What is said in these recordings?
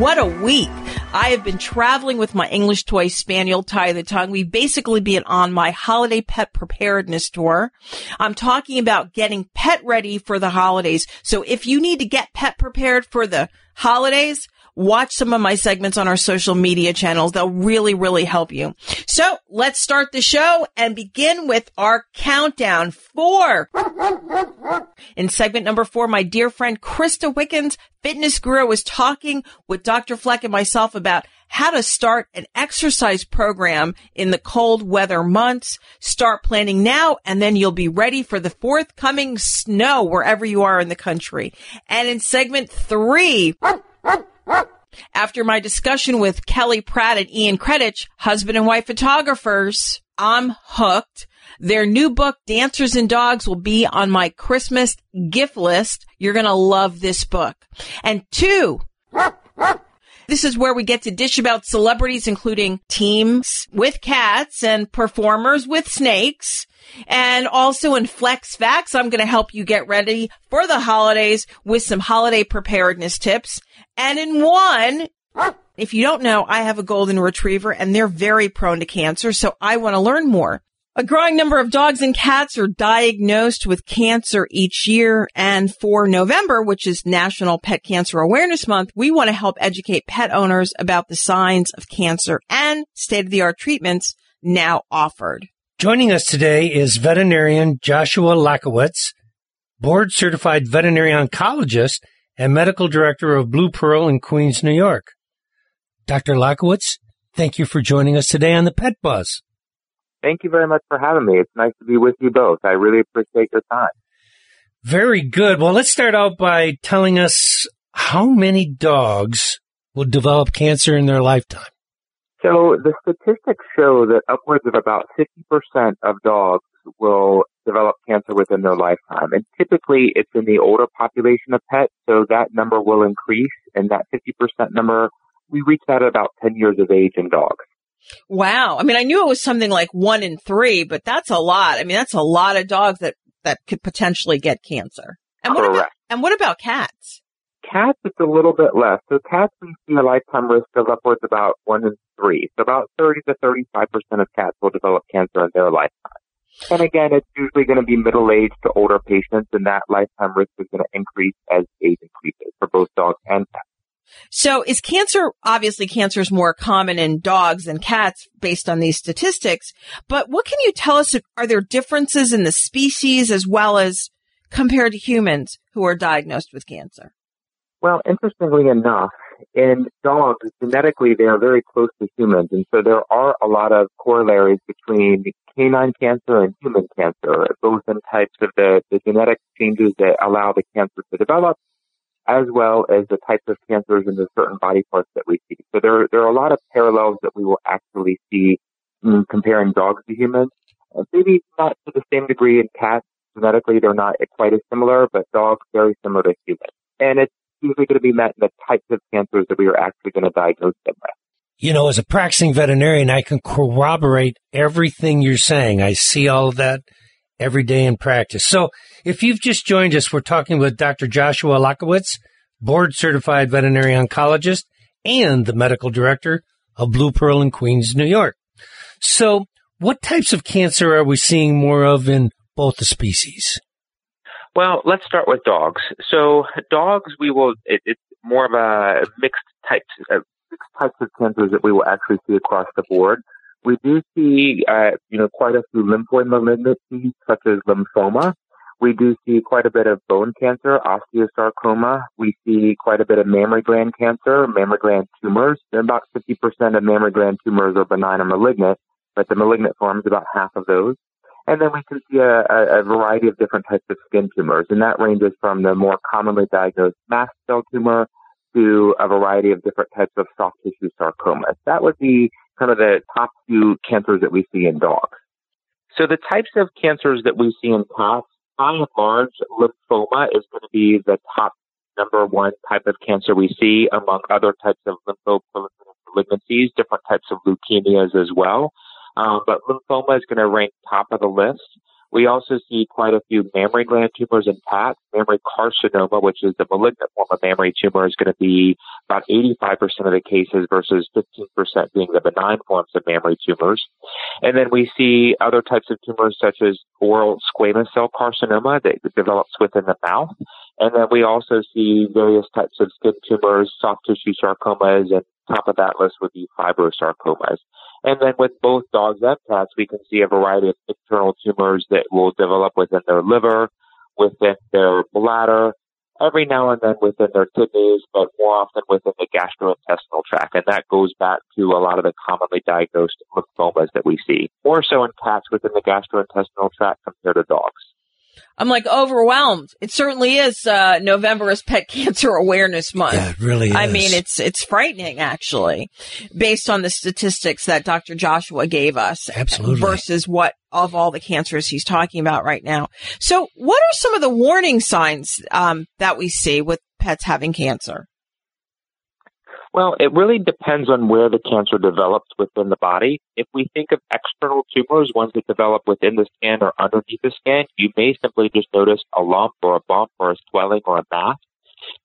What a week. I have been traveling with my English toy spaniel, Tie the Tongue. We've basically been on my holiday pet preparedness tour. I'm talking about getting pet ready for the holidays. So if you need to get pet prepared for the holidays, watch some of my segments on our social media channels. They'll really, really help you. So let's start the show and begin with our countdown. Four. In segment number four, my dear friend Krista Wickens, fitness guru, was talking with Dr. Fleck and myself about how to start an exercise program in the cold weather months. Start planning now and then you'll be ready for the forthcoming snow wherever you are in the country. And in segment three, after my discussion with Kelly Pratt and Ian Kreidich, husband and wife photographers, I'm hooked. Their new book, Dancers and Dogs, will be on my Christmas gift list. You're going to love this book. And two, this is where we get to dish about celebrities, including teams with cats and performers with snakes. And also in Fleck's Facts, I'm going to help you get ready for the holidays with some holiday preparedness tips. And in one, if you don't know, I have a golden retriever and they're very prone to cancer. So I want to learn more. A growing number of dogs and cats are diagnosed with cancer each year. And for November, which is National Pet Cancer Awareness Month, we want to help educate pet owners about the signs of cancer and state of the art treatments now offered. Joining us today is veterinarian Joshua Lachowicz, board certified veterinary oncologist and medical director of Blue Pearl in Queens, New York. Dr. Lachowicz, thank you for joining us today on the Pet Buzz. Thank you very much for having me. It's nice to be with you both. I really appreciate your time. Very good. Well, let's start out by telling us how many dogs will develop cancer in their lifetime. So the statistics show that upwards of about 50% of dogs will develop cancer within their lifetime. And typically it's in the older population of pets, so that number will increase and that 50% number, we reach that at about 10 years of age in dogs. Wow. I mean, I knew it was something like one in three, but that's a lot. I mean, that's a lot of dogs that, that could potentially get cancer. And what about, Correct. and what about cats? Cats, it's a little bit less. So cats, we see a lifetime risk of upwards about one in three. So about 30 to 35% of cats will develop cancer in their lifetime. And again, it's usually going to be middle-aged to older patients, and that lifetime risk is going to increase as age increases for both dogs and cats. So is cancer, obviously cancer is more common in dogs than cats based on these statistics, but what can you tell us? Are there differences in the species as well as compared to humans who are diagnosed with cancer? Well, interestingly enough, in dogs, genetically, they are very close to humans. And so there are a lot of corollaries between canine cancer and human cancer, both in types of the, the genetic changes that allow the cancer to develop, as well as the types of cancers in the certain body parts that we see. So there, there are a lot of parallels that we will actually see in comparing dogs to humans. Uh, maybe not to the same degree in cats. Genetically, they're not quite as similar, but dogs very similar to humans. And it's usually going to be met in the types of cancers that we are actually going to diagnose them with. You know, as a practicing veterinarian, I can corroborate everything you're saying. I see all of that every day in practice. So if you've just joined us, we're talking with Dr. Joshua Lachowicz, board certified veterinary oncologist and the medical director of Blue Pearl in Queens, New York. So what types of cancer are we seeing more of in both the species? Well, let's start with dogs. So dogs, we will, it, it's more of a mixed types, uh, mixed types of cancers that we will actually see across the board. We do see, uh, you know, quite a few lymphoid malignancies such as lymphoma. We do see quite a bit of bone cancer, osteosarcoma. We see quite a bit of mammary gland cancer, mammary gland tumors. About 50% of mammary gland tumors are benign or malignant, but the malignant forms, about half of those. And then we can see a, a, variety of different types of skin tumors, and that ranges from the more commonly diagnosed mast cell tumor to a variety of different types of soft tissue sarcomas. That would be kind of the top two cancers that we see in dogs. So the types of cancers that we see in cats, by and large, lymphoma is going to be the top number one type of cancer we see among other types of lymphoproliferative malignancies, different types of leukemias as well. Um, but lymphoma is going to rank top of the list. We also see quite a few mammary gland tumors in cats. Mammary carcinoma, which is the malignant form of mammary tumor, is going to be about 85% of the cases versus 15% being the benign forms of mammary tumors. And then we see other types of tumors such as oral squamous cell carcinoma that develops within the mouth. And then we also see various types of skin tumors, soft tissue sarcomas, and top of that list would be fibrosarcomas. And then with both dogs and cats, we can see a variety of internal tumors that will develop within their liver, within their bladder, every now and then within their kidneys, but more often within the gastrointestinal tract. And that goes back to a lot of the commonly diagnosed lymphomas that we see, more so in cats within the gastrointestinal tract compared to dogs. I'm like overwhelmed. It certainly is. Uh, November is Pet Cancer Awareness Month. Yeah, it really is. I mean, it's it's frightening actually, based on the statistics that Dr. Joshua gave us. Absolutely. Versus what of all the cancers he's talking about right now. So, what are some of the warning signs um, that we see with pets having cancer? Well, it really depends on where the cancer develops within the body. If we think of external tumors, ones that develop within the skin or underneath the skin, you may simply just notice a lump or a bump or a swelling or a mass.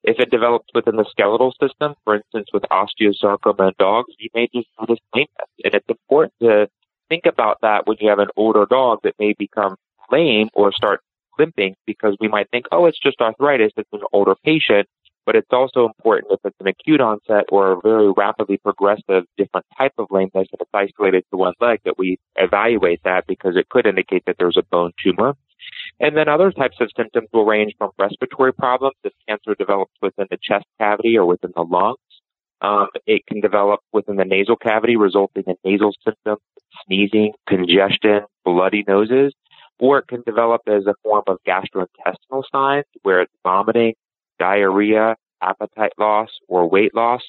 If it develops within the skeletal system, for instance, with osteosarcoma in dogs, you may just notice lameness. And it's important to think about that when you have an older dog that may become lame or start limping because we might think, oh, it's just arthritis. It's an older patient. But it's also important if it's an acute onset or a very rapidly progressive different type of lameness and it's isolated to one leg that we evaluate that because it could indicate that there's a bone tumor. And then other types of symptoms will range from respiratory problems if cancer develops within the chest cavity or within the lungs. Um, it can develop within the nasal cavity, resulting in nasal symptoms, sneezing, congestion, bloody noses, or it can develop as a form of gastrointestinal signs where it's vomiting, diarrhea, appetite loss, or weight loss.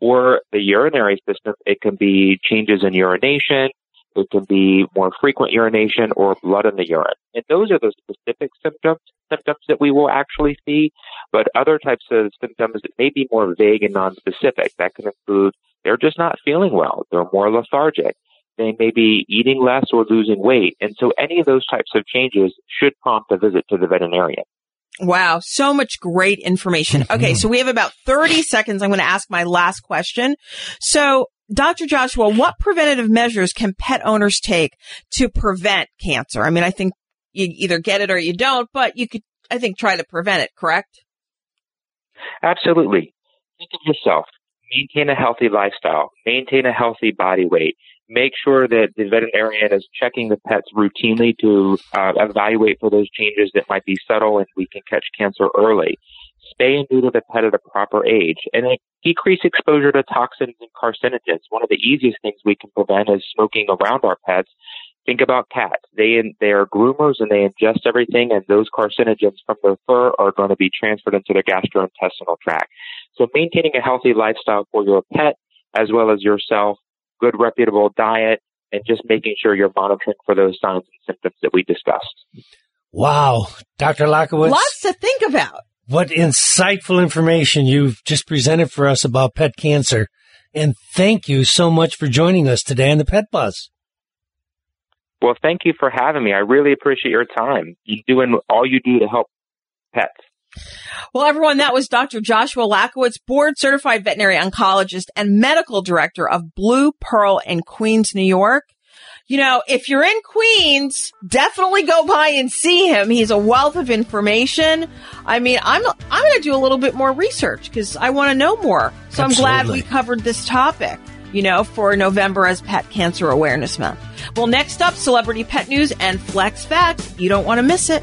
Or the urinary system, it can be changes in urination, it can be more frequent urination or blood in the urine. And those are the specific symptoms, symptoms that we will actually see. But other types of symptoms that may be more vague and non-specific. That can include they're just not feeling well. They're more lethargic. They may be eating less or losing weight. And so any of those types of changes should prompt a visit to the veterinarian. Wow, so much great information. Okay, so we have about 30 seconds. I'm going to ask my last question. So, Dr. Joshua, what preventative measures can pet owners take to prevent cancer? I mean, I think you either get it or you don't, but you could, I think, try to prevent it, correct? Absolutely. Think of yourself. Maintain a healthy lifestyle. Maintain a healthy body weight make sure that the veterinarian is checking the pets routinely to uh, evaluate for those changes that might be subtle and we can catch cancer early. Spay and neuter the pet at a proper age and decrease exposure to toxins and carcinogens. One of the easiest things we can prevent is smoking around our pets. Think about cats. They they are groomers and they ingest everything, and those carcinogens from their fur are going to be transferred into their gastrointestinal tract. So maintaining a healthy lifestyle for your pet as well as yourself good reputable diet, and just making sure you're monitoring for those signs and symptoms that we discussed. Wow. Dr. Lachowicz. Lots to think about. What insightful information you've just presented for us about pet cancer. And thank you so much for joining us today on the Pet Buzz. Well, thank you for having me. I really appreciate your time. You're doing all you do to help pets. Well, everyone, that was Dr. Joshua Lachowicz, board certified veterinary oncologist and medical director of Blue Pearl in Queens, New York. You know, if you're in Queens, definitely go by and see him. He's a wealth of information. I mean, I'm I'm going to do a little bit more research because I want to know more. So I'm glad we covered this topic. You know, for November as Pet Cancer Awareness Month. Well, next up, celebrity pet news and flex facts. You don't want to miss it.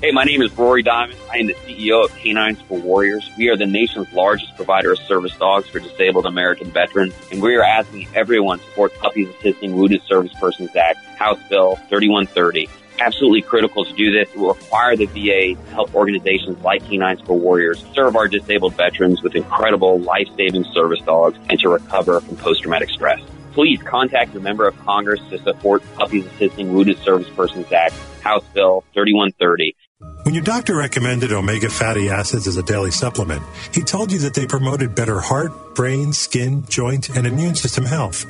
Hey, my name is Rory Diamond. I am the CEO of K9s For Warriors. We are the nation's largest provider of service dogs for disabled American veterans, and we are asking everyone to support Puppies Assisting Wounded Service Persons Act, House Bill 3130. Absolutely critical to do this. It will require the VA to help organizations like K9s For Warriors serve our disabled veterans with incredible life-saving service dogs and to recover from post-traumatic stress. Please contact your member of Congress to support Puppies Assisting Wounded Service Persons Act, House Bill 3130. When your doctor recommended omega fatty acids as a daily supplement, he told you that they promoted better heart, brain, skin, joint, and immune system health.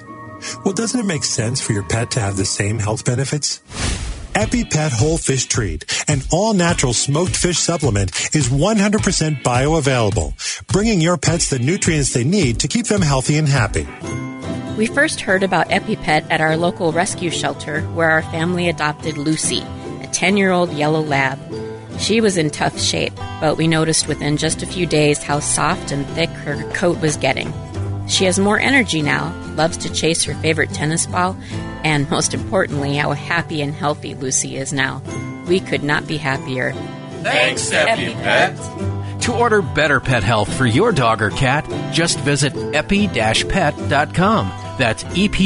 Well, doesn't it make sense for your pet to have the same health benefits? EpiPet Whole Fish Treat, an all natural smoked fish supplement, is 100% bioavailable, bringing your pets the nutrients they need to keep them healthy and happy. We first heard about EpiPet at our local rescue shelter where our family adopted Lucy, a 10 year old yellow lab. She was in tough shape, but we noticed within just a few days how soft and thick her coat was getting. She has more energy now, loves to chase her favorite tennis ball, and most importantly, how happy and healthy Lucy is now. We could not be happier. Thanks, EpiPet. To order better pet health for your dog or cat, just visit epi-pet.com. That's epi-pet.com.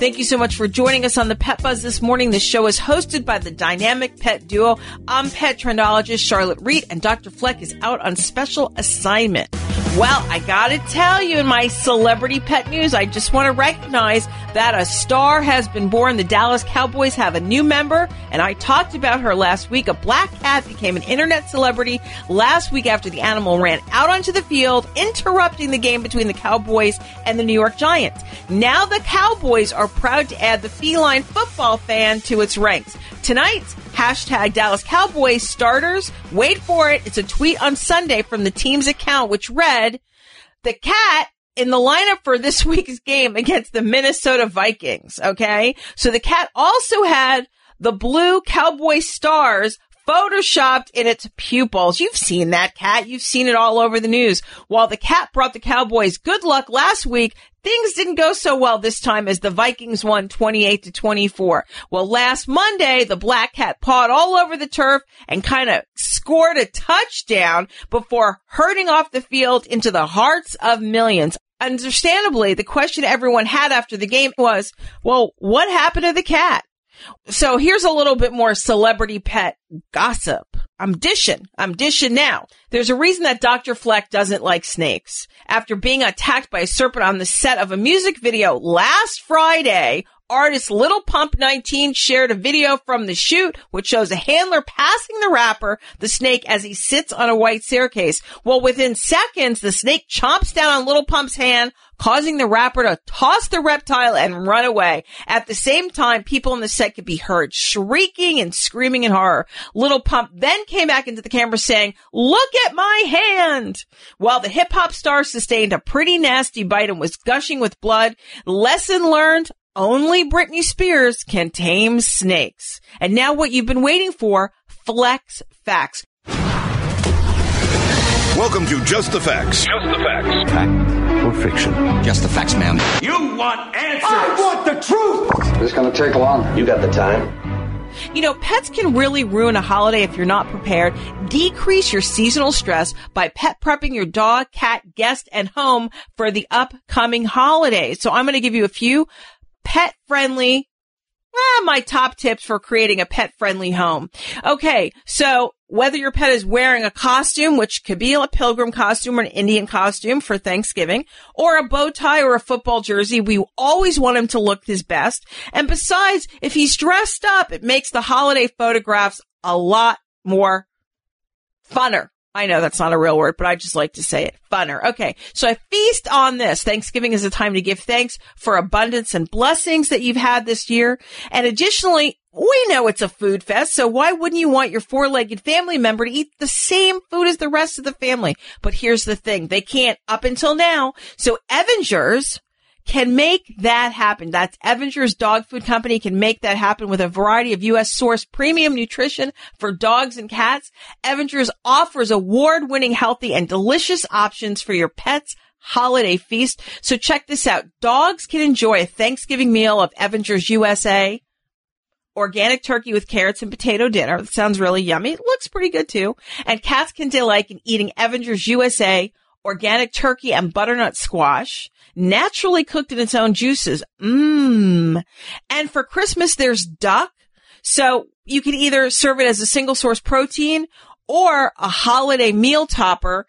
Thank you so much for joining us on the Pet Buzz this morning. This show is hosted by the dynamic pet duo. I'm pet trendologist Charlotte Reed, and Dr. Fleck is out on special assignment. Well, I gotta tell you in my celebrity pet news, I just want to recognize that a star has been born. The Dallas Cowboys have a new member, and I talked about her last week. A black cat became an internet celebrity last week after the animal ran out onto the field, interrupting the game between the Cowboys and the New York Giants. Now the Cowboys are proud to add the feline football fan to its ranks. Tonight's hashtag Dallas Cowboys starters, wait for it, it's a tweet on Sunday from the team's account, which read, the cat in the lineup for this week's game against the Minnesota Vikings. Okay. So the cat also had the blue cowboy stars photoshopped in its pupils. You've seen that cat. You've seen it all over the news. While the cat brought the Cowboys good luck last week, things didn't go so well this time as the Vikings won 28 to 24. Well, last Monday, the black cat pawed all over the turf and kind of scored a touchdown before hurting off the field into the hearts of millions. Understandably, the question everyone had after the game was, well, what happened to the cat? So here's a little bit more celebrity pet gossip. I'm dishing. I'm dishing now. There's a reason that Dr. Fleck doesn't like snakes. After being attacked by a serpent on the set of a music video last Friday, artist Little Pump 19 shared a video from the shoot, which shows a handler passing the rapper, the snake, as he sits on a white staircase. Well, within seconds, the snake chomps down on Little Pump's hand, causing the rapper to toss the reptile and run away. At the same time, people in the set could be heard shrieking and screaming in horror. Little Pump then came back into the camera saying, look at my hand. While the hip hop star sustained a pretty nasty bite and was gushing with blood, lesson learned, only Britney Spears can tame snakes. And now what you've been waiting for, Fleck's Facts. Welcome to Just the Facts. Just the Facts. Fact or fiction? Just the facts, ma'am. You want answers. I want the truth. This is going to take long. You got the time. You know, pets can really ruin a holiday if you're not prepared. Decrease your seasonal stress by pet prepping your dog, cat, guest, and home for the upcoming holidays. So I'm going to give you a few pet friendly Ah, my top tips for creating a pet friendly home. Okay. So whether your pet is wearing a costume, which could be a pilgrim costume or an Indian costume for Thanksgiving, or a bow tie or a football jersey, we always want him to look his best. And besides, if he's dressed up, it makes the holiday photographs a lot more funner. I know that's not a real word, but I just like to say it. Funner. Okay. So I feast on this. Thanksgiving is a time to give thanks for abundance and blessings that you've had this year. And additionally, we know it's a food fest, so why wouldn't you want your four-legged family member to eat the same food as the rest of the family? But here's the thing. They can't up until now. So Evangers can make that happen. That's Evangers Dog Food Company can make that happen with a variety of U.S. source premium nutrition for dogs and cats. Evangers offers award-winning healthy and delicious options for your pets holiday feast. So check this out. Dogs can enjoy a Thanksgiving meal of Evangers USA organic turkey with carrots and potato dinner. That sounds really yummy. It looks pretty good too. And cats can delight in eating Evangers USA organic turkey and butternut squash, naturally cooked in its own juices. Mmm. And for Christmas, there's duck. So you can either serve it as a single source protein or a holiday meal topper,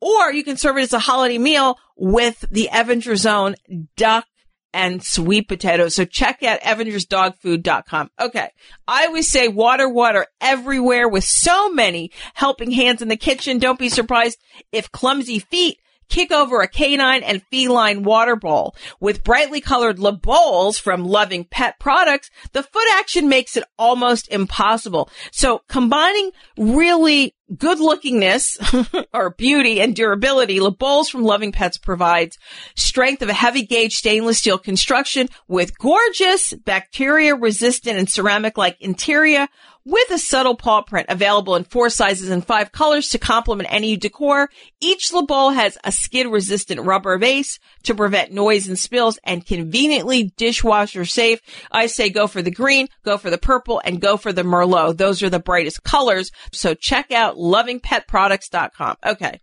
or you can serve it as a holiday meal with the Evangers own duck and sweet potatoes. So check out evangersdogfood.com. Okay. I always say water, water everywhere with so many helping hands in the kitchen. Don't be surprised if clumsy feet kick over a canine and feline water bowl. With brightly colored Le Bowls from Loving Pet Products, the foot action makes it almost impossible. So combining really good lookingness or beauty and durability, Le Bowls from Loving Pets provides strength of a heavy gauge stainless steel construction with gorgeous bacteria resistant and ceramic like interior with a subtle paw print available in four sizes and five colors to complement any decor. Each Le Bowl has a skid resistant rubber base to prevent noise and spills and conveniently dishwasher safe. I say go for the green, go for the purple, and go for the Merlot. Those are the brightest colors. So check out lovingpetproducts.com. Okay.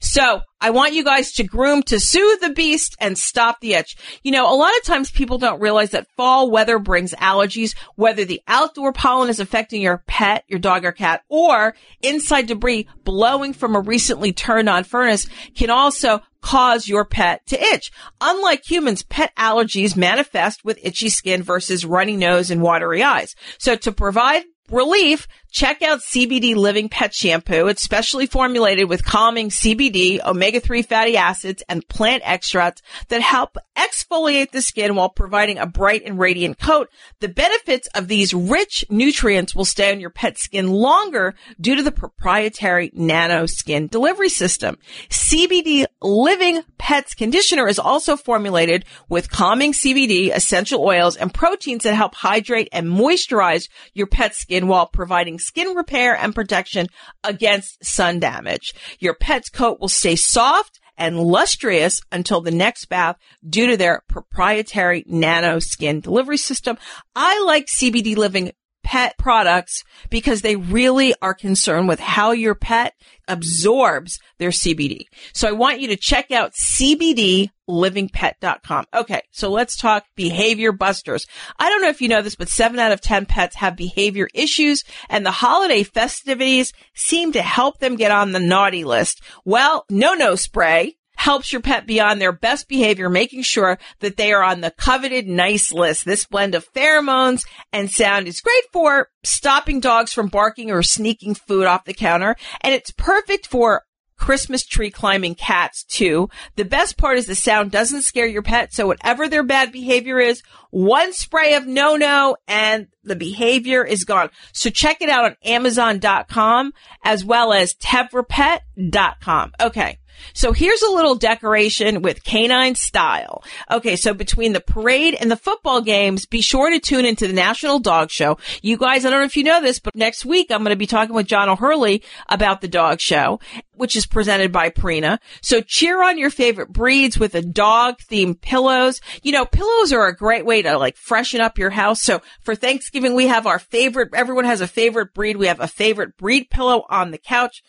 So I want you guys to groom to soothe the beast and stop the itch. You know, a lot of times people don't realize that fall weather brings allergies, whether the outdoor pollen is affecting your pet, your dog or cat, or inside debris blowing from a recently turned on furnace can also cause your pet to itch. Unlike humans, pet allergies manifest with itchy skin versus runny nose and watery eyes. So to provide relief, check out CBD Living Pet Shampoo. It's specially formulated with calming CBD, omega-3 fatty acids, and plant extracts that help exfoliate the skin while providing a bright and radiant coat. The benefits of these rich nutrients will stay on your pet's skin longer due to the proprietary nano skin delivery system. CBD Living Pets Conditioner is also formulated with calming CBD, essential oils, and proteins that help hydrate and moisturize your pet's skin while providing skin repair and protection against sun damage. Your pet's coat will stay soft and lustrous until the next bath due to their proprietary nano skin delivery system. I like CBD Living pet products because they really are concerned with how your pet absorbs their CBD. So I want you to check out cbdlivingpet.com. Okay. So let's talk behavior busters. I don't know if you know this, but seven out of 10 pets have behavior issues and the holiday festivities seem to help them get on the naughty list. Well, no, no spray helps your pet be on their best behavior, making sure that they are on the coveted nice list. This blend of pheromones and sound is great for stopping dogs from barking or sneaking food off the counter. And it's perfect for Christmas tree climbing cats too. The best part is the sound doesn't scare your pet. So whatever their bad behavior is, one spray of no no and the behavior is gone. So check it out on Amazon.com as well as TevraPet.com. Okay. So here's a little decoration with canine style. Okay, so between the parade and the football games, be sure to tune into the National Dog Show. You guys, I don't know if you know this, but next week I'm going to be talking with John O'Hurley about the dog show, which is presented by Purina. So cheer on your favorite breeds with a dog themed pillows. You know, pillows are a great way to like freshen up your house. So for Thanksgiving, we have our favorite, everyone has a favorite breed. We have a favorite breed pillow on the couch.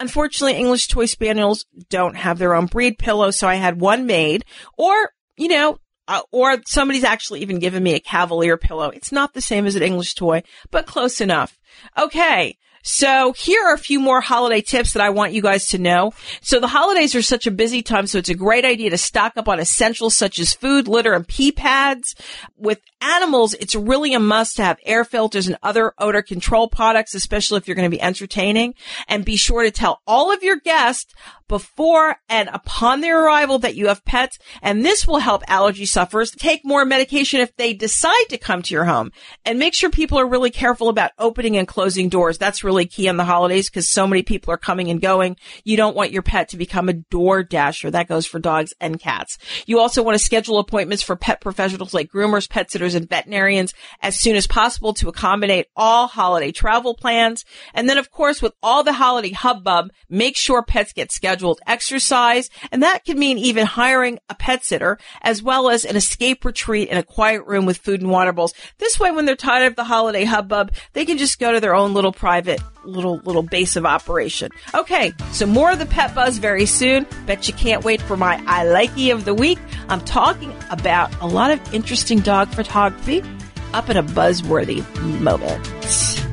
Unfortunately, English toy spaniels don't have their own breed pillow, so I had one made. Or, you know, uh, or somebody's actually even given me a Cavalier pillow. It's not the same as an English toy, but close enough. Okay. So here are a few more holiday tips that I want you guys to know. So the holidays are such a busy time, so it's a great idea to stock up on essentials such as food, litter, and pee pads. With animals, it's really a must to have air filters and other odor control products, especially if you're going to be entertaining. And be sure to tell all of your guests before and upon their arrival that you have pets. And this will help allergy sufferers take more medication if they decide to come to your home. And make sure people are really careful about opening and closing doors. That's really key on the holidays because so many people are coming and going. You don't want your pet to become a door dasher. That goes for dogs and cats. You also want to schedule appointments for pet professionals like groomers, pet sitters, and veterinarians as soon as possible to accommodate all holiday travel plans. And then of course, with all the holiday hubbub, make sure pets get scheduled exercise, and that could mean even hiring a pet sitter, as well as an escape retreat in a quiet room with food and water bowls. This way, when they're tired of the holiday hubbub, they can just go to their own little private little little base of operation. Okay, so more of the pet buzz very soon. Bet you can't wait for my I likey of the week. I'm talking about a lot of interesting dog photography up at a buzzworthy moment.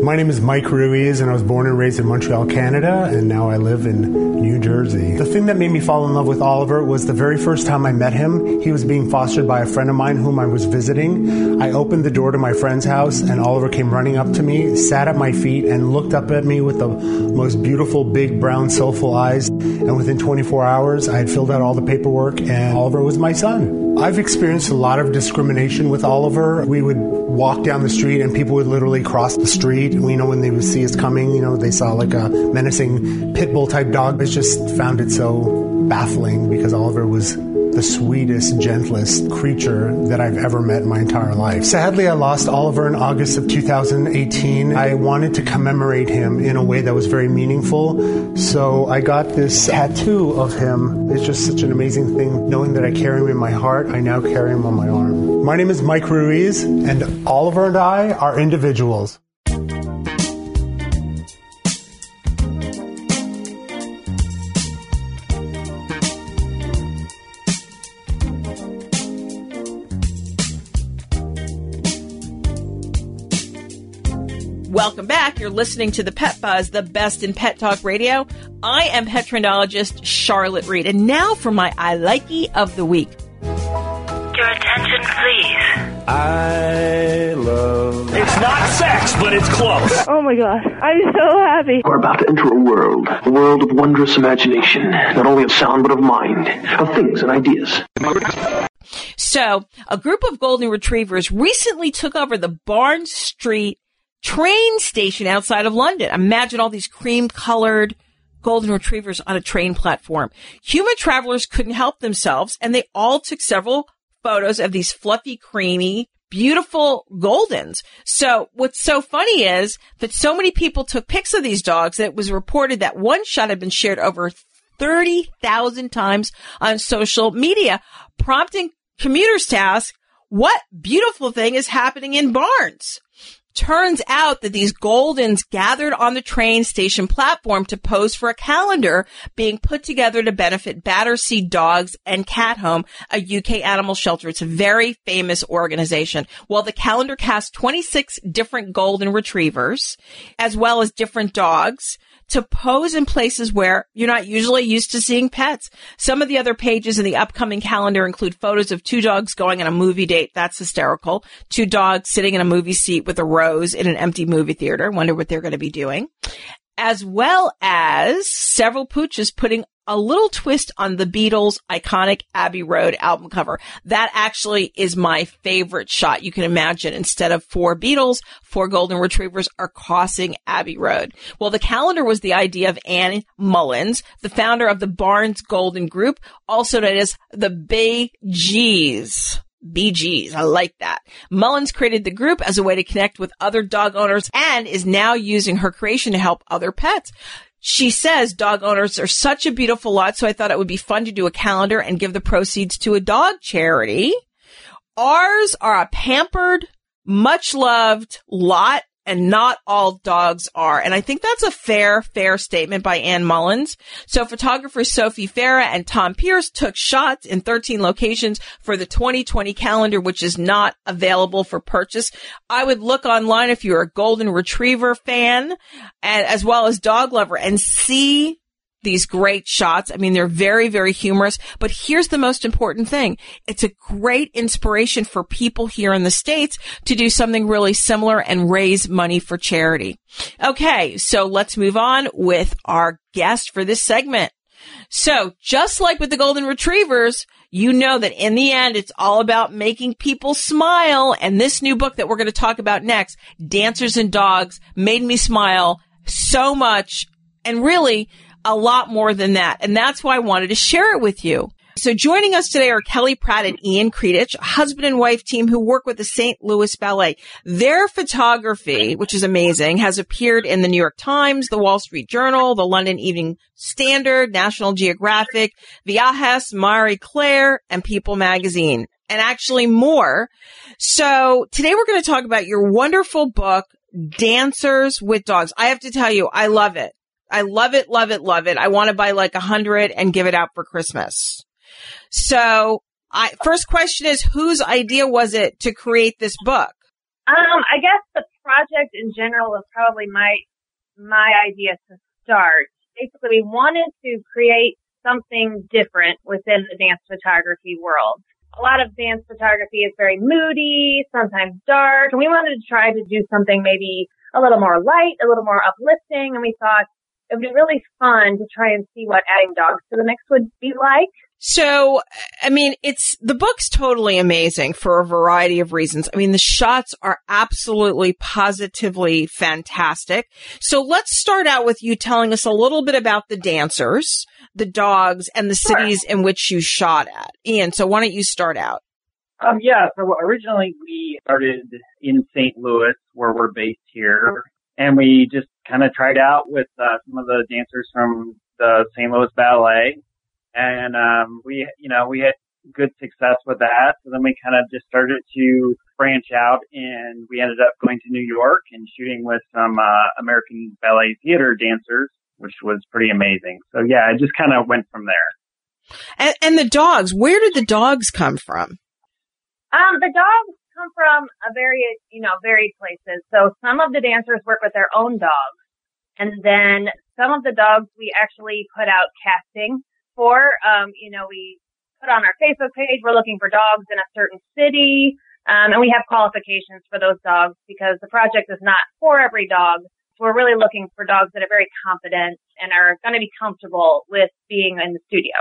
My name is Mike Ruiz, and I was born and raised in Montreal, Canada, and now I live in New Jersey. The thing that made me fall in love with Oliver was the very first time I met him. He was being fostered by a friend of mine whom I was visiting. I opened the door to my friend's house, and Oliver came running up to me, sat at my feet, and looked up at me with the most beautiful, big, brown, soulful eyes. And within 24 hours, I had filled out all the paperwork, and Oliver was my son. I've experienced a lot of discrimination with Oliver. We would walk down the street, and people would literally cross the street. We know when they would see us coming, you know, they saw like a menacing pit bull type dog. I just found it so baffling because Oliver was the sweetest, gentlest creature that I've ever met in my entire life. Sadly, I lost Oliver in August of 2018. I wanted to commemorate him in a way that was very meaningful. So I got this tattoo of him. It's just such an amazing thing knowing that I carry him in my heart. I now carry him on my arm. My name is Mike Ruiz, and Oliver and I are individuals. Welcome back. You're listening to the Pet Buzz, the best in pet talk radio. I am pet trendologist Charlotte Reed. And now for my I likey of the week. Your attention, please. I love. It's not sex, but it's close. Oh my god, I'm so happy. We're about to enter a world, a world of wondrous imagination, not only of sound but of mind, of things and ideas. So, a group of golden retrievers recently took over the Barnes Street train station outside of London. Imagine all these cream colored golden retrievers on a train platform. Human travelers couldn't help themselves and they all took several photos of these fluffy, creamy, beautiful goldens. So what's so funny is that so many people took pics of these dogs that it was reported that one shot had been shared over 30,000 times on social media, prompting commuters to ask, what beautiful thing is happening in Barnes? Turns out that these Goldens gathered on the train station platform to pose for a calendar being put together to benefit Battersea Dogs and Cat Home, a UK animal shelter. It's a very famous organization. Well, the calendar casts 26 different golden retrievers as well as different dogs to pose in places where you're not usually used to seeing pets. Some of the other pages in the upcoming calendar include photos of two dogs going on a movie date. That's hysterical. Two dogs sitting in a movie seat with a rose in an empty movie theater. Wonder what they're going to be doing. As well as several pooches putting a little twist on the Beatles' iconic Abbey Road album cover. That actually is my favorite shot you can imagine. Instead of four Beatles, four golden retrievers are crossing Abbey Road. Well, the calendar was the idea of Anne Mullins, the founder of the Barnes Golden Group, also known as the Bay G's. BGs. I like that. Mullins created the group as a way to connect with other dog owners and is now using her creation to help other pets. She says dog owners are such a beautiful lot, so I thought it would be fun to do a calendar and give the proceeds to a dog charity. Ours are a pampered, much loved lot and not all dogs are. And I think that's a fair, fair statement by Ann Mullins. So photographers Sophie Farah and Tom Pierce took shots in 13 locations for the 2020 calendar, which is not available for purchase. I would look online if you're a golden retriever fan and as well as dog lover and see these great shots. I mean, they're very, very humorous, but here's the most important thing. It's a great inspiration for people here in the States to do something really similar and raise money for charity. Okay. So let's move on with our guest for this segment. So just like with the golden retrievers, you know that in the end, it's all about making people smile. And this new book that we're going to talk about next, Dancers and Dogs, made me smile so much. And really, a lot more than that. And that's why I wanted to share it with you. So joining us today are Kelly Pratt and Ian Kreidich, husband and wife team who work with the St. Louis Ballet. Their photography, which is amazing, has appeared in the New York Times, the Wall Street Journal, the London Evening Standard, National Geographic, Viajes, Marie Claire, and People Magazine, and actually more. So today we're going to talk about your wonderful book, Dancers with Dogs. I have to tell you, I love it. I love it, love it, love it. I want to buy like a hundred and give it out for Christmas. So I, first question is whose idea was it to create this book? Um, I guess the project in general was probably my, my idea to start. Basically, we wanted to create something different within the dance photography world. A lot of dance photography is very moody, sometimes dark, and we wanted to try to do something maybe a little more light, a little more uplifting, and we thought it would be really fun to try and see what adding dogs to the mix would be like. So, I mean, it's, the book's totally amazing for a variety of reasons. I mean, the shots are absolutely positively fantastic. So let's start out with you telling us a little bit about the dancers, the dogs, and the cities in which you shot at. Ian, so why don't you start out? Um, yeah, so originally we started in St. Louis, where we're based here, and we just kind of tried out with uh, some of the dancers from the St. Louis Ballet, and um, we, you know, we had good success with that. So then we kind of just started to branch out, and we ended up going to New York and shooting with some uh, American Ballet Theater dancers, which was pretty amazing. So yeah, it just kind of went from there. And, and the dogs, where did the dogs come from? Um, the dogs come from a very, you know, varied places. So some of the dancers work with their own dogs. And then some of the dogs we actually put out casting for. Um, you know, we put on our Facebook page, we're looking for dogs in a certain city. Um, and we have qualifications for those dogs because the project is not for every dog. So we're really looking for dogs that are very confident and are going to be comfortable with being in the studio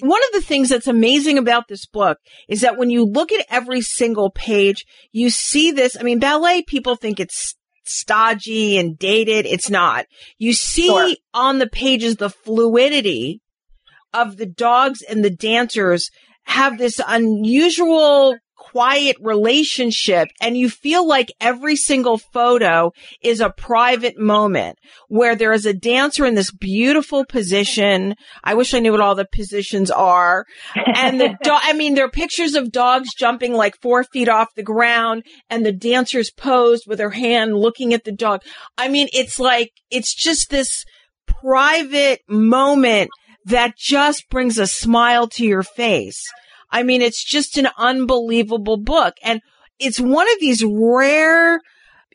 one of the things that's amazing about this book is that when you look at every single page, you see this. I mean, ballet people think it's stodgy and dated. It's not. You see sure. on the pages the fluidity of the dogs and the dancers have this unusual quiet relationship and you feel like every single photo is a private moment where there is a dancer in this beautiful position. I wish I knew what all the positions are. And the dog, I mean, there are pictures of dogs jumping like four feet off the ground and the dancers posed with her hand looking at the dog. I mean, it's like, it's just this private moment that just brings a smile to your face. I mean, it's just an unbelievable book. And it's one of these rare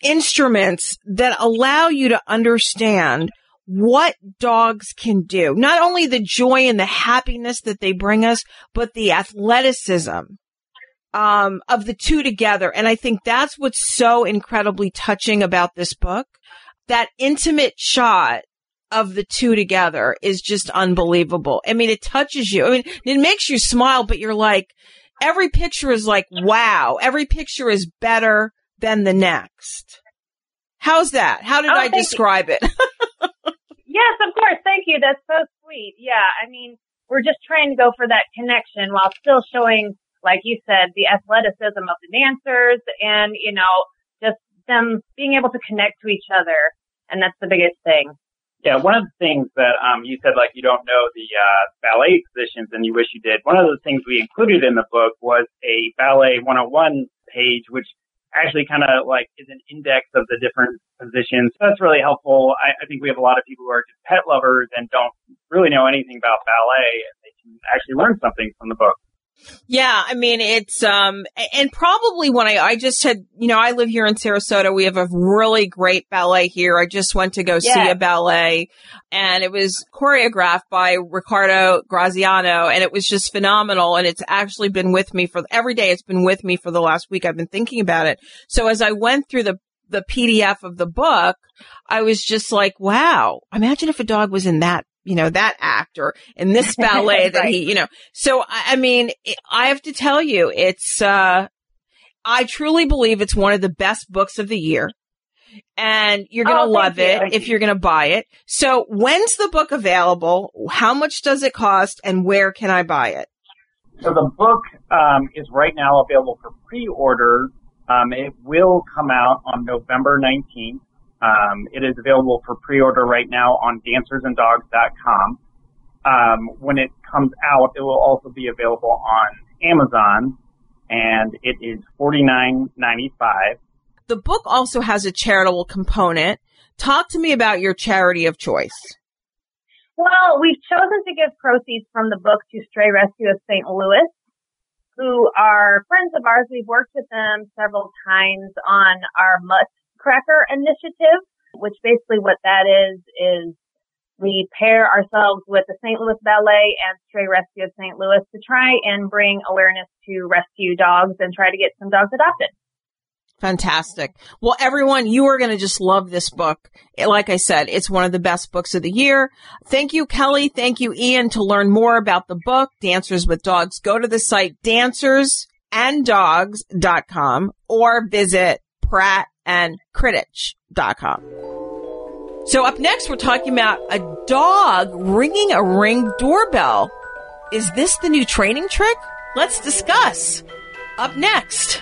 instruments that allow you to understand what dogs can do. Not only the joy and the happiness that they bring us, but the athleticism um, of the two together. And I think that's what's so incredibly touching about this book. That intimate shot of the two together is just unbelievable. I mean, it touches you. I mean, it makes you smile, but you're like, every picture is like, wow, every picture is better than the next. How's that? How did oh, I describe you. it? yes, of course. Thank you. That's so sweet. Yeah. I mean, we're just trying to go for that connection while still showing, like you said, the athleticism of the dancers and, you know, just them being able to connect to each other. And that's the biggest thing. Yeah, one of the things that um, you said, like you don't know the uh, ballet positions and you wish you did. One of the things we included in the book was a ballet 101 page, which actually kind of like is an index of the different positions. So that's really helpful. I, I think we have a lot of people who are just pet lovers and don't really know anything about ballet, and they can actually learn something from the book. Yeah, I mean it's um and probably when I I just had you know I live here in Sarasota. We have a really great ballet here. I just went to go see a ballet and it was choreographed by Ricardo Graziano and it was just phenomenal and it's actually been with me for every day it's been with me for the last week I've been thinking about it. So as I went through the the PDF of the book I was just like wow imagine if a dog was in that you know that act or in this ballet that he you know so I I mean, it- I have to tell you, it's, uh, I truly believe it's one of the best books of the year. And you're going to Oh, love it Thank if you're going to buy it. So when's the book available? How much does it cost and where can I buy it? So the book um, is right now available for pre-order. Um, it will come out on November 19th. Um, it is available for pre-order right now on dancersanddogs.com. Um, when it comes out, it will also be available on Amazon, and it is $49.95. The book also has a charitable component. Talk to me about your charity of choice. Well, we've chosen to give proceeds from the book to Stray Rescue of St. Louis, who are friends of ours. We've worked with them several times on our Mutt Cracker initiative, which basically what that is, is we pair ourselves with the St. Louis Ballet and Stray Rescue of St. Louis to try and bring awareness to rescue dogs and try to get some dogs adopted. Fantastic. Well, everyone, you are going to just love this book. Like I said, it's one of the best books of the year. Thank you, Kelly. Thank you, Ian. To learn more about the book, Dancers with Dogs, go to the site dancersanddogs.com or visit prattandkreidich.com. So up next, we're talking about a dog ringing a ring doorbell. Is this the new training trick? Let's discuss. Up next.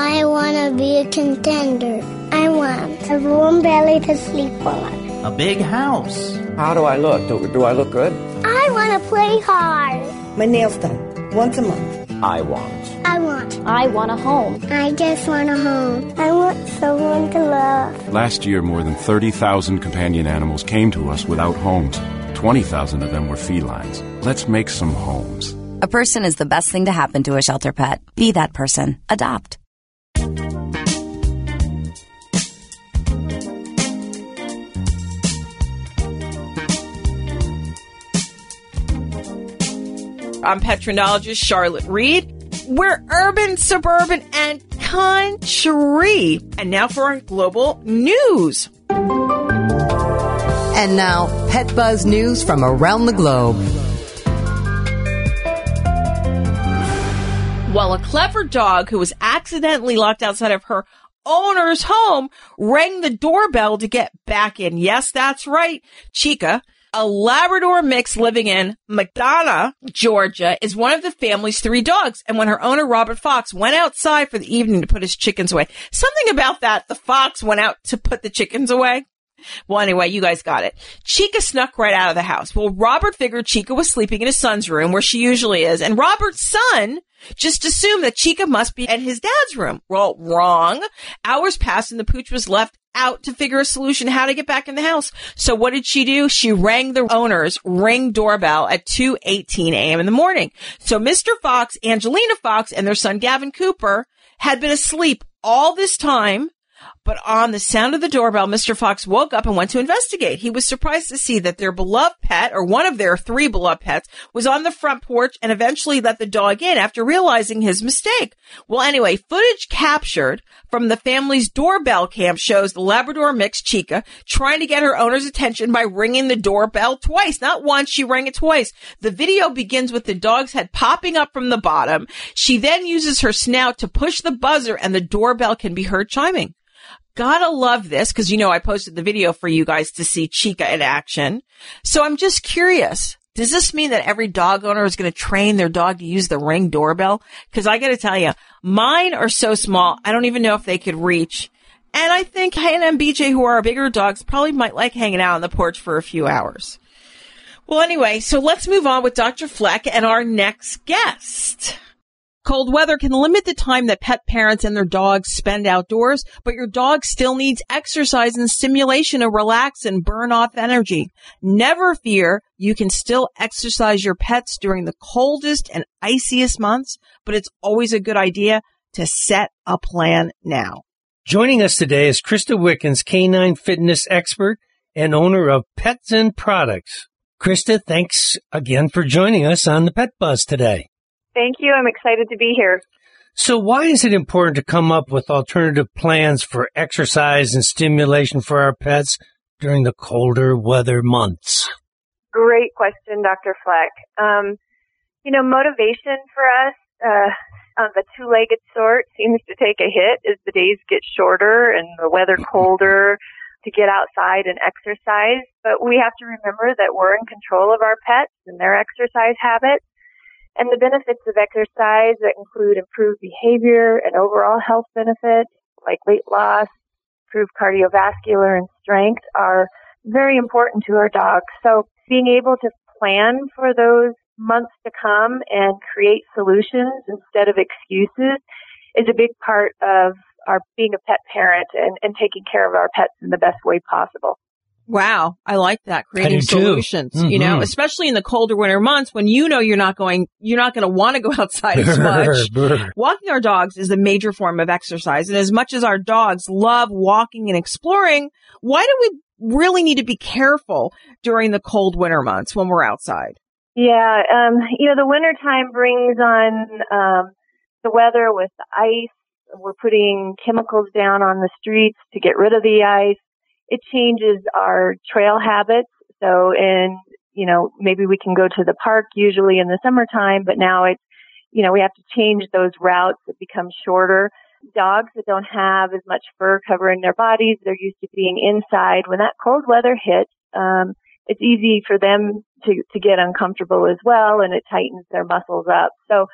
I want to be a contender. I want a warm belly to sleep on. A big house. How do I look? Do, do I look good? I want to play hard. My nails done once a month. I want. I want. I want a home. I just want a home. I want someone to love. Last year, more than 30,000 companion animals came to us without homes. 20,000 of them were felines. Let's make some homes. A person is the best thing to happen to a shelter pet. Be that person. Adopt. I'm petrendologist Charlotte Reed. We're urban, suburban, and country. And now for our global news. And now, Pet Buzz news from around the globe. Well, a clever dog who was accidentally locked outside of her owner's home rang the doorbell to get back in. Yes, that's right. Chica, a Labrador mix living in McDonough, Georgia, is one of the family's three dogs. And when her owner, Robert Fox, went outside for the evening to put his chickens away, something about that, the fox went out to put the chickens away. Well, anyway, you guys got it. Chica snuck right out of the house. Well, Robert figured Chica was sleeping in his son's room where she usually is. And Robert's son just assumed that Chica must be at his dad's room. Well, wrong. Hours passed and the pooch was left out to figure a solution how to get back in the house. So what did she do? She rang the owner's ring doorbell at 2.18 a.m. in the morning. So Mr. Fox, Angelina Fox, and their son Gavin Cooper had been asleep all this time But on the sound of the doorbell, Mr. Fox woke up and went to investigate. He was surprised to see that their beloved pet, or one of their three beloved pets, was on the front porch and eventually let the dog in after realizing his mistake. Well, anyway, footage captured from the family's doorbell cam shows the Labrador mix Chica trying to get her owner's attention by ringing the doorbell twice. Not once, she rang it twice. The video begins with the dog's head popping up from the bottom. She then uses her snout to push the buzzer and the doorbell can be heard chiming. Gotta love this because you know I posted the video for you guys to see Chica in action. So I'm just curious. Does this mean that every dog owner is going to train their dog to use the ring doorbell? Cause I gotta tell you, mine are so small, I don't even know if they could reach. And I think Hannah and BJ, who are our bigger dogs, probably might like hanging out on the porch for a few hours. Well, anyway, so let's move on with Dr. Fleck and our next guest. Cold weather can limit the time that pet parents and their dogs spend outdoors, but your dog still needs exercise and stimulation to relax and burn off energy. Never fear, you can still exercise your pets during the coldest and iciest months, but it's always a good idea to set a plan now. Joining us today is Krista Wickens, canine fitness expert and owner of Pets and Products. Krista, thanks again for joining us on the Pet Buzz today. Thank you. I'm excited to be here. So why is it important to come up with alternative plans for exercise and stimulation for our pets during the colder weather months? Great question, Dr. Fleck. Um, you know, motivation for us, uh, on the two-legged sort seems to take a hit as the days get shorter and the weather colder to get outside and exercise. But we have to remember that we're in control of our pets and their exercise habits. And the benefits of exercise that include improved behavior and overall health benefits like weight loss, improved cardiovascular and strength are very important to our dogs. So being able to plan for those months to come and create solutions instead of excuses is a big part of our being a pet parent and, and taking care of our pets in the best way possible. Wow, I like that creating too. solutions. You know, Mhm. especially in the colder winter months when you know you're not going, you're not going to want to go outside as much. Walking our dogs is a major form of exercise, and as much as our dogs love walking and exploring, why do we really need to be careful during the cold winter months when we're outside? Yeah, um, you know, the winter time brings on um, the weather with the ice. We're putting chemicals down on the streets to get rid of the ice. It changes our trail habits. So, in you know, maybe we can go to the park usually in the summertime, but now it's you know we have to change those routes. It becomes shorter. Dogs that don't have as much fur covering their bodies, they're used to being inside. When that cold weather hits, um, it's easy for them to, to get uncomfortable as well and it tightens their muscles up. So,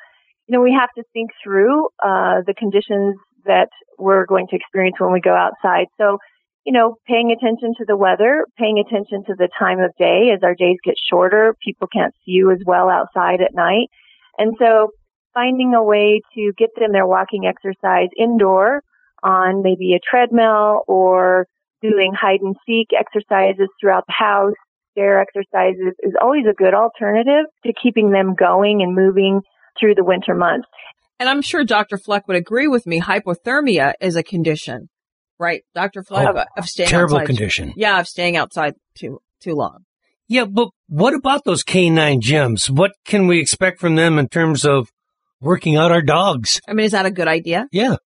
you know, we have to think through, uh, the conditions that we're going to experience when we go outside. So, you know, paying attention to the weather, paying attention to the time of day as our days get shorter, people can't see you as well outside at night. And so finding a way to get them their walking exercise indoor on maybe a treadmill or doing hide and seek exercises throughout the house stair exercises is always a good alternative to keeping them going and moving through the winter months. And I'm sure Dr. Fleck would agree with me. Hypothermia is a condition, right? Dr. Fleck Oh, of staying terrible outside. condition. Yeah, of staying outside too too long. Yeah, but what about those canine gyms? What can we expect from them in terms of working out our dogs? I mean, is that a good idea? Yeah.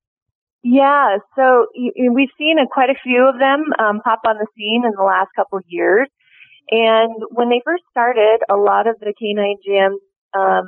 Yeah, so y- y- we've seen a, quite a few of them um, pop on the scene in the last couple of years. And when they first started, a lot of the canine gyms um,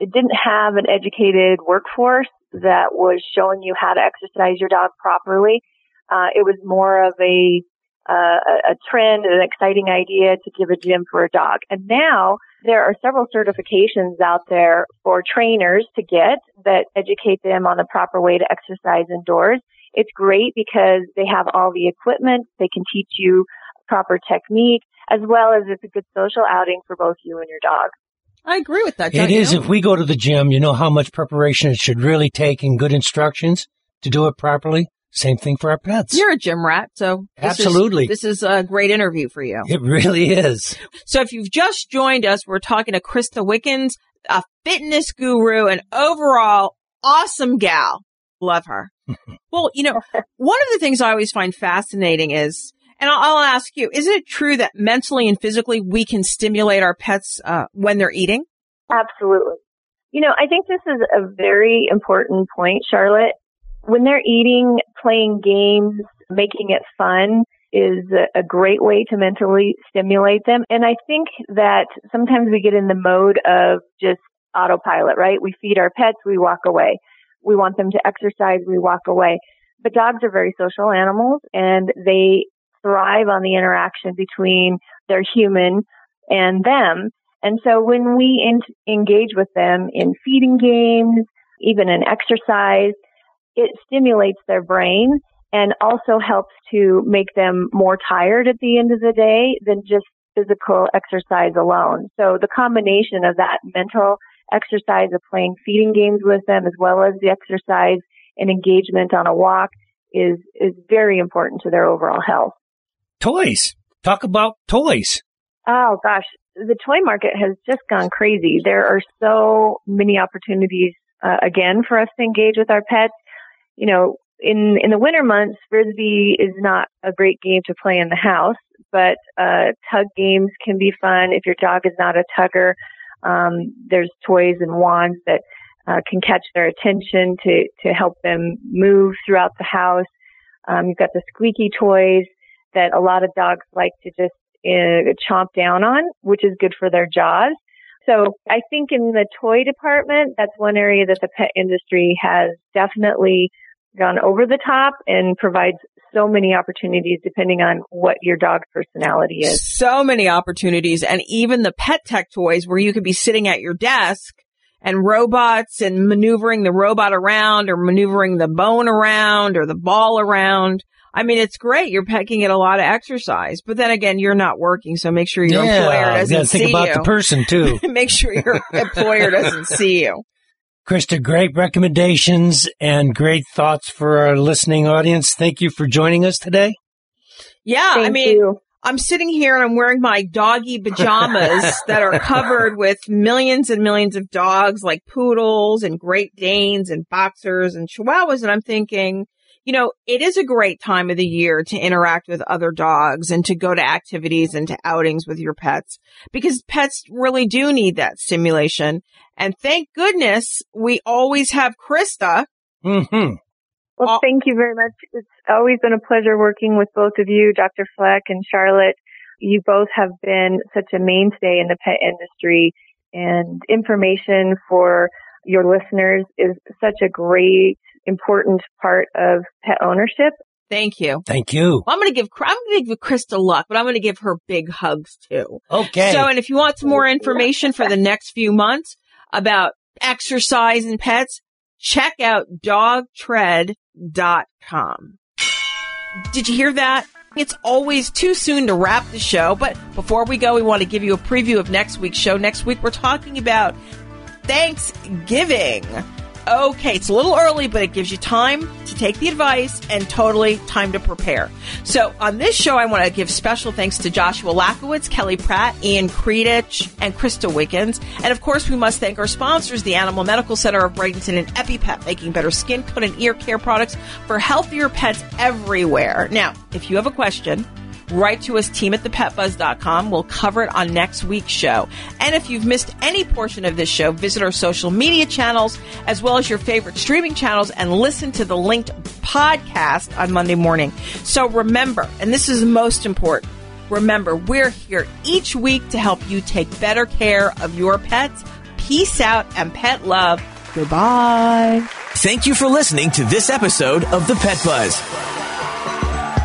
it didn't have an educated workforce that was showing you how to exercise your dog properly. Uh, it was more of a uh, a a trend, an exciting idea to give a gym for a dog. And now there are several certifications out there for trainers to get that educate them on the proper way to exercise indoors. It's great because they have all the equipment. They can teach you proper technique as well as it's a good social outing for both you and your dog. I agree with that. It don't you? If we go to the gym, you know how much preparation it should really take and good instructions to do it properly. Same thing for our pets. You're a gym rat, so this is- Absolutely. this is a great interview for you. It really is. So if you've just joined us, we're talking to Krista Wickens, a fitness guru and overall awesome gal. Love her. well, you know, one of the things I always find fascinating is, and I'll, I'll ask you, is it true that mentally and physically we can stimulate our pets uh, when they're eating? Absolutely. You know, I think this is a very important point, Charlotte. When they're eating, playing games, making it fun is a great way to mentally stimulate them. And I think that sometimes we get in the mode of just autopilot, right? We feed our pets, we walk away. We want them to exercise, we walk away. But dogs are very social animals and they thrive on the interaction between their human and them. And so when we in- engage with them in feeding games, even in exercise, it stimulates their brain and also helps to make them more tired at the end of the day than just physical exercise alone. So the combination of that mental exercise of playing feeding games with them as well as the exercise and engagement on a walk is, is very important to their overall health. Toys. Talk about toys. Oh gosh, the toy market has just gone crazy. There are so many opportunities uh, again for us to engage with our pets. You know, in in the winter months, frisbee is not a great game to play in the house, but uh, tug games can be fun if your dog is not a tugger. Um, there's toys and wands that uh, can catch their attention to to help them move throughout the house. Um, you've got the squeaky toys that a lot of dogs like to just uh, chomp down on, which is good for their jaws. So I think in the toy department, that's one area that the pet industry has definitely gone over the top and provides so many opportunities depending on what your dog's personality is. So many opportunities and even the pet tech toys where you could be sitting at your desk and robots and maneuvering the robot around or maneuvering the bone around or the ball around. I mean, it's great. You're pecking at a lot of exercise, but then again, you're not working, so make sure your yeah, employer doesn't you gotta think see about you. the person too. make sure your employer doesn't see you. Krista, great recommendations and great thoughts for our listening audience. Thank you for joining us today. Yeah, I mean, you. I'm sitting here and I'm wearing my doggy pajamas that are covered with millions and millions of dogs like poodles and Great Danes and boxers and chihuahuas. And I'm thinking, you know, it is a great time of the year to interact with other dogs and to go to activities and to outings with your pets because pets really do need that stimulation. And thank goodness we always have Krista. Mm-hmm. Well, thank you very much. It's always been a pleasure working with both of you, Dr. Fleck and Charlotte. You both have been such a mainstay in the pet industry and information for your listeners is such a great, important part of pet ownership. Thank you. Thank you. I'm going to give, I'm going to give Krista luck, but I'm going to give her big hugs too. Okay. So, and if you want some more information for the next few months about exercise and pets, check out dogtread.com. Did you hear that? It's always too soon to wrap the show, but before we go, we want to give you a preview of next week's show. Next week, we're talking about Thanksgiving. Okay, it's a little early, but it gives you time to take the advice and totally time to prepare. So on this show, I want to give special thanks to Joshua Lachowicz, Kelly Pratt, Ian Kreidich, and Krista Wickens. And of course, we must thank our sponsors, the Animal Medical Center of Bradenton and EpiPet, making better skin, coat, and ear care products for healthier pets everywhere. Now, if you have a question, write to us, team at thepetbuzz.com. We'll cover it on next week's show. And if you've missed any portion of this show, visit our social media channels as well as your favorite streaming channels and listen to the linked podcast on Monday morning. So remember, and this is most important, remember, we're here each week to help you take better care of your pets. Peace out and pet love. Goodbye. Thank you for listening to this episode of The Pet Buzz.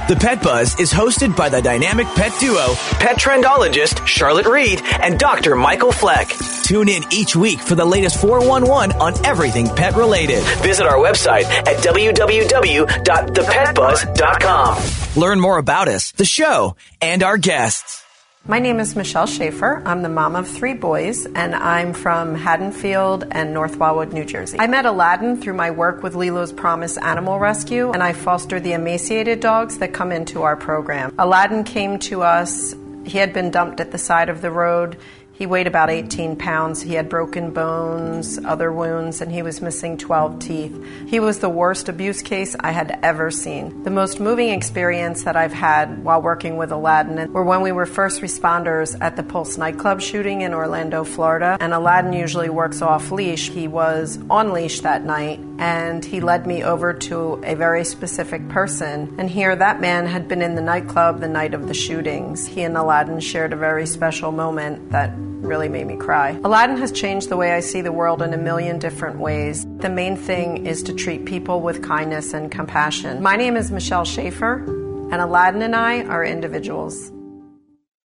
The Pet Buzz is hosted by the dynamic pet duo, pet trendologist Charlotte Reed and Dr. Michael Fleck. Tune in each week for the latest 411 on everything pet related. Visit our website at www.thepetbuzz.com. Learn more about us, the show, and our guests. My name is Michelle Schaefer. I'm the mom of three boys, and I'm from Haddonfield and North Wildwood, New Jersey. I met Aladdin through my work with Lilo's Promise Animal Rescue, and I foster the emaciated dogs that come into our program. Aladdin came to us, he had been dumped at the side of the road. He weighed about 18 pounds. He had broken bones, other wounds, and he was missing 12 teeth. He was the worst abuse case I had ever seen. The most moving experience that I've had while working with Aladdin were when we were first responders at the Pulse nightclub shooting in Orlando, Florida. And Aladdin usually works off leash. He was on leash that night and he led me over to a very specific person. And here, that man had been in the nightclub the night of the shootings. He and Aladdin shared a very special moment that really made me cry. Aladdin has changed the way I see the world in a million different ways. The main thing is to treat people with kindness and compassion. My name is Michelle Schaefer, and Aladdin and I are individuals.